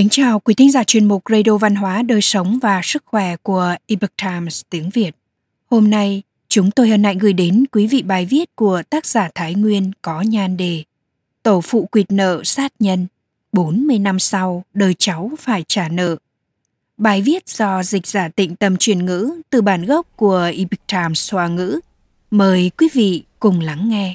Kính chào quý thính giả chuyên mục Radio Văn hóa Đời sống và Sức khỏe của Epoch Times tiếng Việt. Hôm nay, chúng tôi hân hạnh gửi đến quý vị bài viết của tác giả Thái Nguyên có nhan đề Tổ phụ quỵt nợ sát nhân, 40 năm sau đời cháu phải trả nợ. Bài viết do dịch giả tịnh tâm truyền ngữ từ bản gốc của Epoch Times xoa ngữ. Mời quý vị cùng lắng nghe.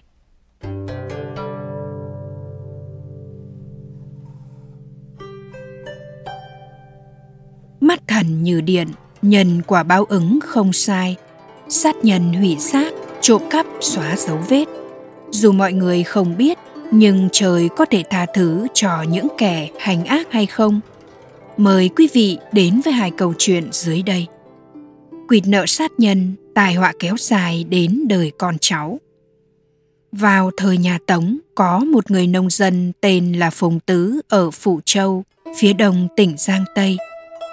Mắt thần như điện, nhân quả báo ứng không sai. Sát nhân hủy xác, trộm cắp xóa dấu vết. Dù mọi người không biết, nhưng trời có thể tha thứ cho những kẻ hành ác hay không? Mời quý vị đến với hai câu chuyện dưới đây. Quỵt nợ sát nhân tài họa kéo dài đến đời con cháu. Vào thời nhà tống, có một người nông dân tên là phùng tứ ở phủ châu, phía đông tỉnh giang tây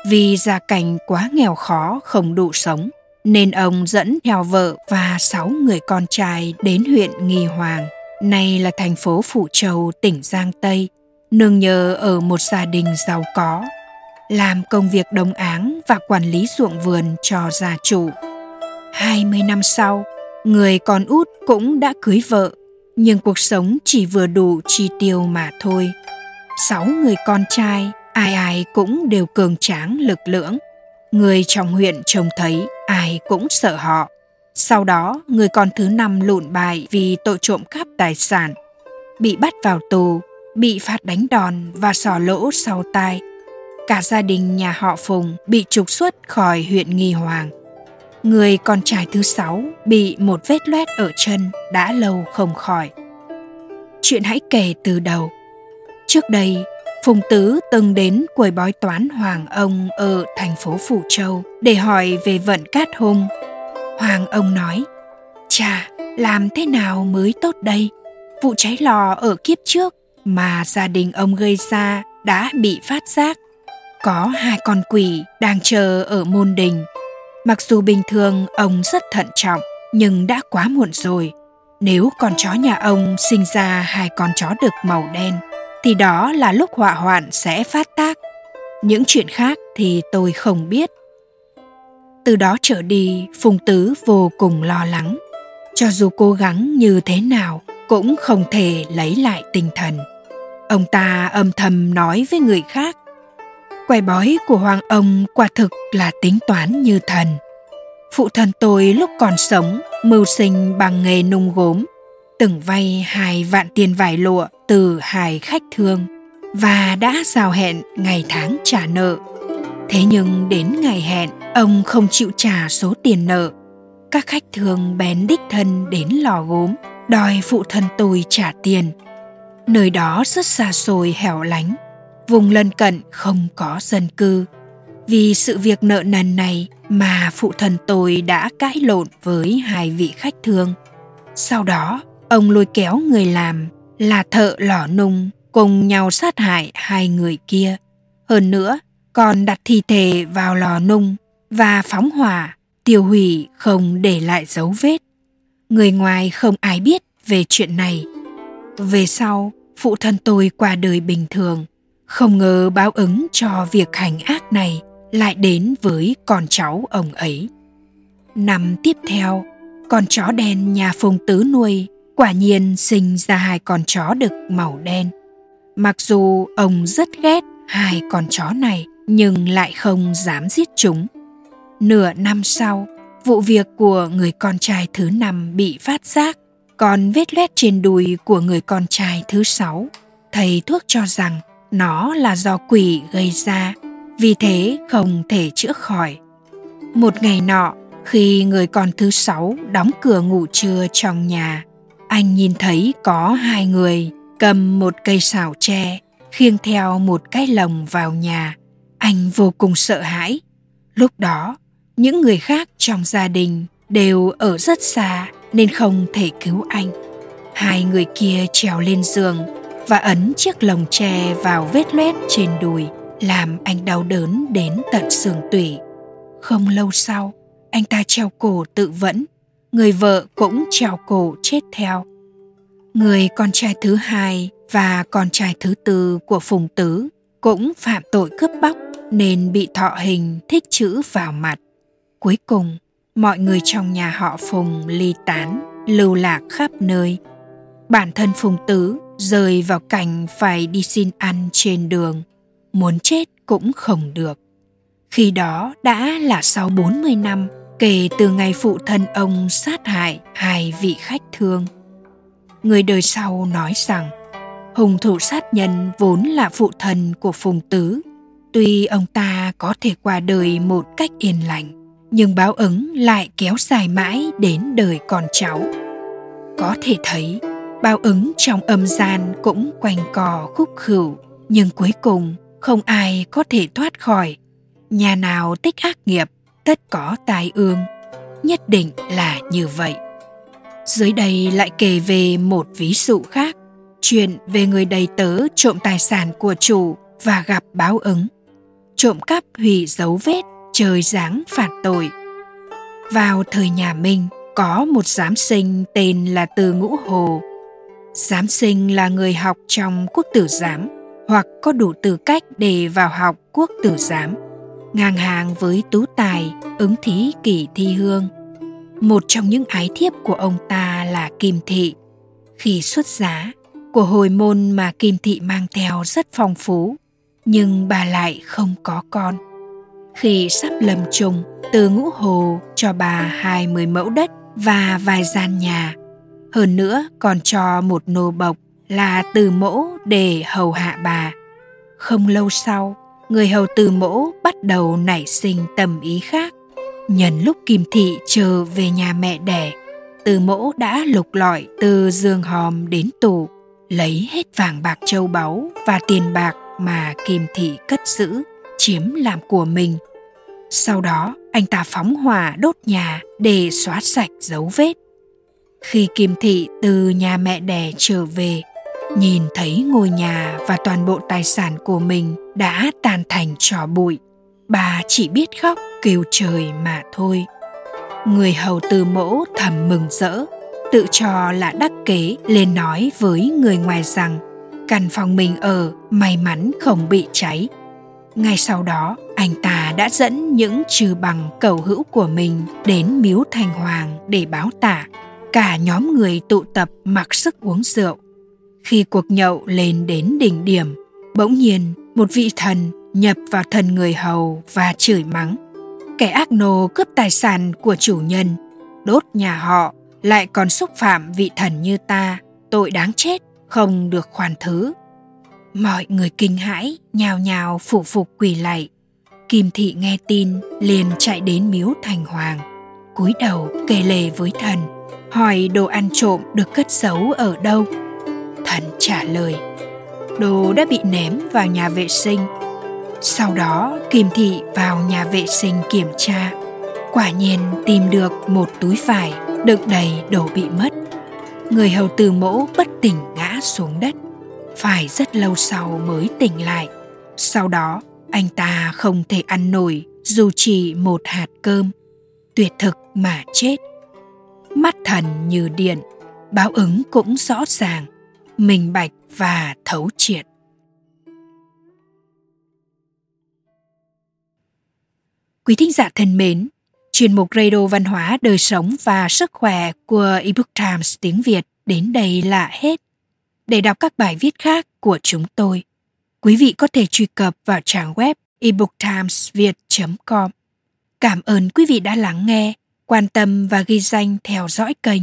vì gia cảnh quá nghèo khó không đủ sống, nên ông dẫn theo vợ và sáu người con trai đến huyện Nghi Hoàng, nay là thành phố Phủ Châu, tỉnh Giang Tây, nương nhờ ở một gia đình giàu có, làm công việc đồng áng và quản lý ruộng vườn cho gia chủ. 20 năm sau, người con út cũng đã cưới vợ, nhưng cuộc sống chỉ vừa đủ chi tiêu mà thôi. Sáu người con trai ai ai cũng đều cường tráng, lực lưỡng. Người trong huyện trông thấy, ai cũng sợ họ. Sau đó, người con thứ năm lụn bại vì tội trộm cắp tài sản, bị bắt vào tù, bị phạt đánh đòn và sò lỗ sau tai. Cả gia đình nhà họ phùng bị trục xuất khỏi huyện nghi hoàng. Người con trai thứ sáu bị một vết loét ở chân đã lâu không khỏi. Chuyện hãy kể từ đầu. Trước đây Phùng Tứ từng đến quầy bói toán Hoàng ông ở thành phố Phủ Châu để hỏi về vận cát hung. Hoàng ông nói, Chà, làm thế nào mới tốt đây? Vụ cháy lò ở kiếp trước mà gia đình ông gây ra đã bị phát giác. Có hai con quỷ đang chờ ở môn đình. Mặc dù bình thường ông rất thận trọng, nhưng đã quá muộn rồi. Nếu con chó nhà ông sinh ra hai con chó đực màu đen thì đó là lúc họa hoạn sẽ phát tác. Những chuyện khác thì tôi không biết. Từ đó trở đi, phùng tứ vô cùng lo lắng. Cho dù cố gắng như thế nào, cũng không thể lấy lại tinh thần. Ông ta âm thầm nói với người khác Quay bói của hoàng ông quả thực là tính toán như thần. Phụ thân tôi lúc còn sống, mưu sinh bằng nghề nung gốm từng vay hai vạn tiền vải lụa từ hai khách thương và đã giao hẹn ngày tháng trả nợ. Thế nhưng đến ngày hẹn, ông không chịu trả số tiền nợ. Các khách thương bén đích thân đến lò gốm, đòi phụ thân tôi trả tiền. Nơi đó rất xa xôi hẻo lánh, vùng lân cận không có dân cư. Vì sự việc nợ nần này mà phụ thân tôi đã cãi lộn với hai vị khách thương. Sau đó, ông lôi kéo người làm là thợ lò nung cùng nhau sát hại hai người kia. Hơn nữa, còn đặt thi thể vào lò nung và phóng hỏa, tiêu hủy không để lại dấu vết. Người ngoài không ai biết về chuyện này. Về sau, phụ thân tôi qua đời bình thường, không ngờ báo ứng cho việc hành ác này lại đến với con cháu ông ấy. Năm tiếp theo, con chó đen nhà Phùng Tứ nuôi quả nhiên sinh ra hai con chó đực màu đen. Mặc dù ông rất ghét hai con chó này nhưng lại không dám giết chúng. Nửa năm sau, vụ việc của người con trai thứ năm bị phát giác, còn vết loét trên đùi của người con trai thứ sáu. Thầy thuốc cho rằng nó là do quỷ gây ra, vì thế không thể chữa khỏi. Một ngày nọ, khi người con thứ sáu đóng cửa ngủ trưa trong nhà, anh nhìn thấy có hai người cầm một cây xào tre, khiêng theo một cái lồng vào nhà. Anh vô cùng sợ hãi. Lúc đó, những người khác trong gia đình đều ở rất xa nên không thể cứu anh. Hai người kia trèo lên giường và ấn chiếc lồng tre vào vết loét trên đùi, làm anh đau đớn đến tận xương tủy. Không lâu sau, anh ta treo cổ tự vẫn người vợ cũng trèo cổ chết theo. Người con trai thứ hai và con trai thứ tư của Phùng Tứ cũng phạm tội cướp bóc nên bị thọ hình thích chữ vào mặt. Cuối cùng, mọi người trong nhà họ Phùng ly tán, lưu lạc khắp nơi. Bản thân Phùng Tứ rơi vào cảnh phải đi xin ăn trên đường, muốn chết cũng không được. Khi đó đã là sau 40 năm kể từ ngày phụ thân ông sát hại hai vị khách thương. Người đời sau nói rằng hùng thủ sát nhân vốn là phụ thân của Phùng Tứ. Tuy ông ta có thể qua đời một cách yên lành, nhưng báo ứng lại kéo dài mãi đến đời con cháu. Có thể thấy, báo ứng trong âm gian cũng quanh cò khúc khửu, nhưng cuối cùng không ai có thể thoát khỏi. Nhà nào tích ác nghiệp, tất có tai ương. Nhất định là như vậy. Dưới đây lại kể về một ví dụ khác, chuyện về người đầy tớ trộm tài sản của chủ và gặp báo ứng. Trộm cắp hủy dấu vết, trời giáng phạt tội. Vào thời nhà Minh, có một giám sinh tên là Từ Ngũ Hồ. Giám sinh là người học trong quốc tử giám hoặc có đủ tư cách để vào học quốc tử giám, ngang hàng với tú tài, ứng thí kỷ thi hương – một trong những ái thiếp của ông ta là Kim Thị. Khi xuất giá, của hồi môn mà Kim Thị mang theo rất phong phú, nhưng bà lại không có con. Khi sắp lâm chung, từ ngũ hồ cho bà hai mươi mẫu đất và vài gian nhà. Hơn nữa còn cho một nô bộc là từ mẫu để hầu hạ bà. Không lâu sau, người hầu từ mẫu bắt đầu nảy sinh tầm ý khác Nhân lúc Kim Thị chờ về nhà mẹ đẻ, từ mẫu đã lục lọi từ giường hòm đến tủ, lấy hết vàng bạc châu báu và tiền bạc mà Kim Thị cất giữ, chiếm làm của mình. Sau đó, anh ta phóng hỏa đốt nhà để xóa sạch dấu vết. Khi Kim Thị từ nhà mẹ đẻ trở về, nhìn thấy ngôi nhà và toàn bộ tài sản của mình đã tan thành trò bụi, bà chỉ biết khóc kêu trời mà thôi. Người hầu từ mẫu thầm mừng rỡ tự cho là đắc kế lên nói với người ngoài rằng căn phòng mình ở may mắn không bị cháy. Ngay sau đó anh ta đã dẫn những trừ bằng cầu hữu của mình đến miếu thành hoàng để báo tạ. Cả nhóm người tụ tập mặc sức uống rượu khi cuộc nhậu lên đến đỉnh điểm, bỗng nhiên một vị thần nhập vào thần người hầu và chửi mắng. Kẻ ác nô cướp tài sản của chủ nhân, đốt nhà họ, lại còn xúc phạm vị thần như ta, tội đáng chết, không được khoan thứ. Mọi người kinh hãi, nhào nhào phủ phục quỳ lạy kim thị nghe tin, liền chạy đến miếu thành hoàng, cúi đầu kể lề với thần, hỏi đồ ăn trộm được cất giấu ở đâu thần trả lời đồ đã bị ném vào nhà vệ sinh sau đó Kim Thị vào nhà vệ sinh kiểm tra. Quả nhiên tìm được một túi vải đựng đầy đồ bị mất. Người hầu từ mẫu bất tỉnh ngã xuống đất. Phải rất lâu sau mới tỉnh lại. Sau đó anh ta không thể ăn nổi dù chỉ một hạt cơm. Tuyệt thực mà chết. Mắt thần như điện, báo ứng cũng rõ ràng, minh bạch và thấu triệt. Quý thính giả thân mến, chuyên mục Radio Văn hóa, Đời sống và Sức khỏe của ebook Times tiếng Việt đến đây là hết. Để đọc các bài viết khác của chúng tôi, quý vị có thể truy cập vào trang web ebooktimesviet.com. Cảm ơn quý vị đã lắng nghe, quan tâm và ghi danh theo dõi kênh.